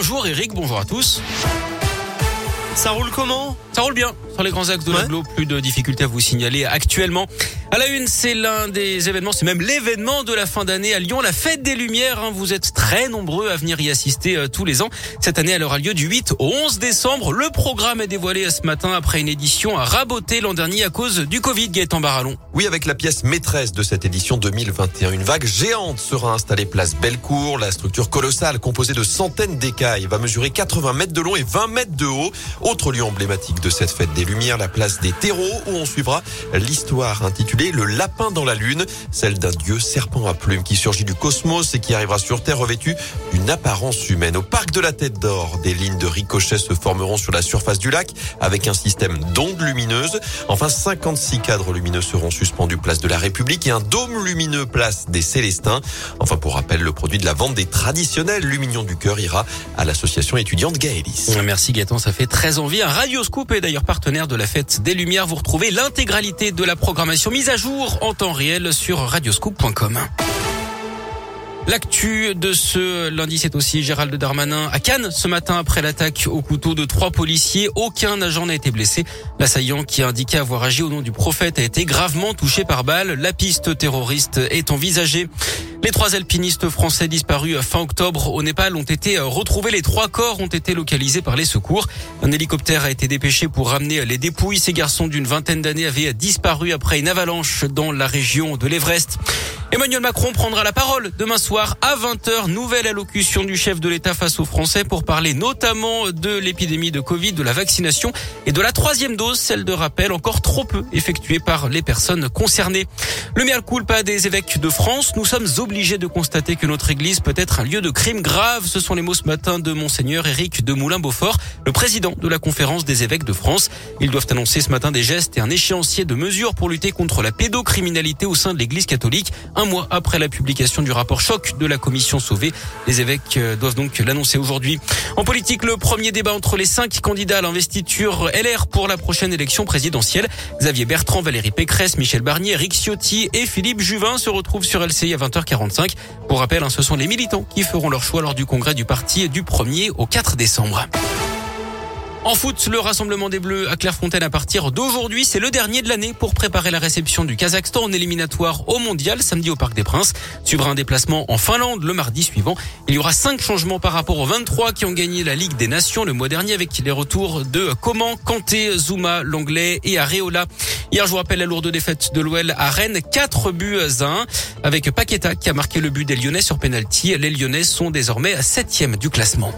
Bonjour Eric, bonjour à tous. Ça roule comment? Ça roule bien sur les grands axes de Ouais. Plus de difficultés à vous signaler actuellement. À la une, c'est l'un des événements, c'est même l'événement de la fin d'année à Lyon, la fête des Lumières. hein. Vous êtes très nombreux à venir y assister euh, tous les ans. Cette année, elle aura lieu du 8 au 11 décembre. Le programme est dévoilé euh, ce matin après une édition rabotée l'an dernier à cause du Covid, Gaëtan Barallon. Oui, avec la pièce maîtresse de cette édition 2021, une vague géante sera installée place Bellecour. La structure colossale, composée de centaines d'écailles, va mesurer 80 mètres de long et 20 mètres de haut. Autre lieu emblématique de cette fête des Lumières, la place des terreaux, où on suivra l'histoire intitulée Le lapin dans la lune, celle d'un dieu serpent à plumes qui surgit du cosmos et qui arrivera sur Terre revêtu d'une apparence humaine. Au parc de la Tête d'Or, des lignes de ricochet se formeront sur la surface du lac avec un système d'ondes lumineuses. Enfin, 56 cadres lumineux seront suspendus place de la République et un dôme lumineux place des Célestins. Enfin, pour rappel, le produit de la vente des traditionnels Luminions du Cœur ira à l'association étudiante Gaëlis. Merci Gaëtan, ça fait très envie. Un Radioscoop est d'ailleurs partenaire de la fête des Lumières. Vous retrouvez l'intégralité de la programmation mise à jour en temps réel sur radioscoop.com. L'actu de ce lundi, c'est aussi Gérald Darmanin à Cannes. Ce matin, après l'attaque au couteau de trois policiers, aucun agent n'a été blessé. L'assaillant qui a indiqué avoir agi au nom du prophète a été gravement touché par balle. La piste terroriste est envisagée. Les trois alpinistes français disparus fin octobre au Népal ont été retrouvés. Les trois corps ont été localisés par les secours. Un hélicoptère a été dépêché pour ramener les dépouilles. Ces garçons d'une vingtaine d'années avaient disparu après une avalanche dans la région de l'Everest. Emmanuel Macron prendra la parole demain soir à 20h. Nouvelle allocution du chef de l'État face aux Français pour parler notamment de l'épidémie de Covid, de la vaccination et de la troisième dose, celle de rappel encore trop peu effectuée par les personnes concernées. Le mea culpa des évêques de France. Nous sommes obligés de constater que notre église peut être un lieu de crime grave. Ce sont les mots ce matin de Monseigneur Éric de Moulin-Beaufort, le président de la conférence des évêques de France. Ils doivent annoncer ce matin des gestes et un échéancier de mesures pour lutter contre la pédocriminalité au sein de l'église catholique. Un mois après la publication du rapport choc de la commission Sauvé, les évêques euh, doivent donc l'annoncer aujourd'hui. En politique, le premier débat entre les cinq candidats à l'investiture LR pour la prochaine élection présidentielle. Xavier Bertrand, Valérie Pécresse, Michel Barnier, Eric Ciotti et Philippe Juvin se retrouvent sur LCI à 20h45. Pour rappel, hein, ce sont les militants qui feront leur choix lors du congrès du parti du 1er au 4 décembre. En foot, le rassemblement des Bleus à Clairefontaine à partir d'aujourd'hui, c'est le dernier de l'année pour préparer la réception du Kazakhstan en éliminatoire au Mondial samedi au Parc des Princes. Suivra un déplacement en Finlande le mardi suivant. Il y aura cinq changements par rapport aux 23 qui ont gagné la Ligue des Nations le mois dernier avec les retours de Coman, Kanté, Zuma, Langlais et Areola. Hier, je vous rappelle la lourde défaite de l'OL à Rennes, 4 buts à 1 avec Paqueta qui a marqué le but des Lyonnais sur penalty. Les Lyonnais sont désormais à septième du classement.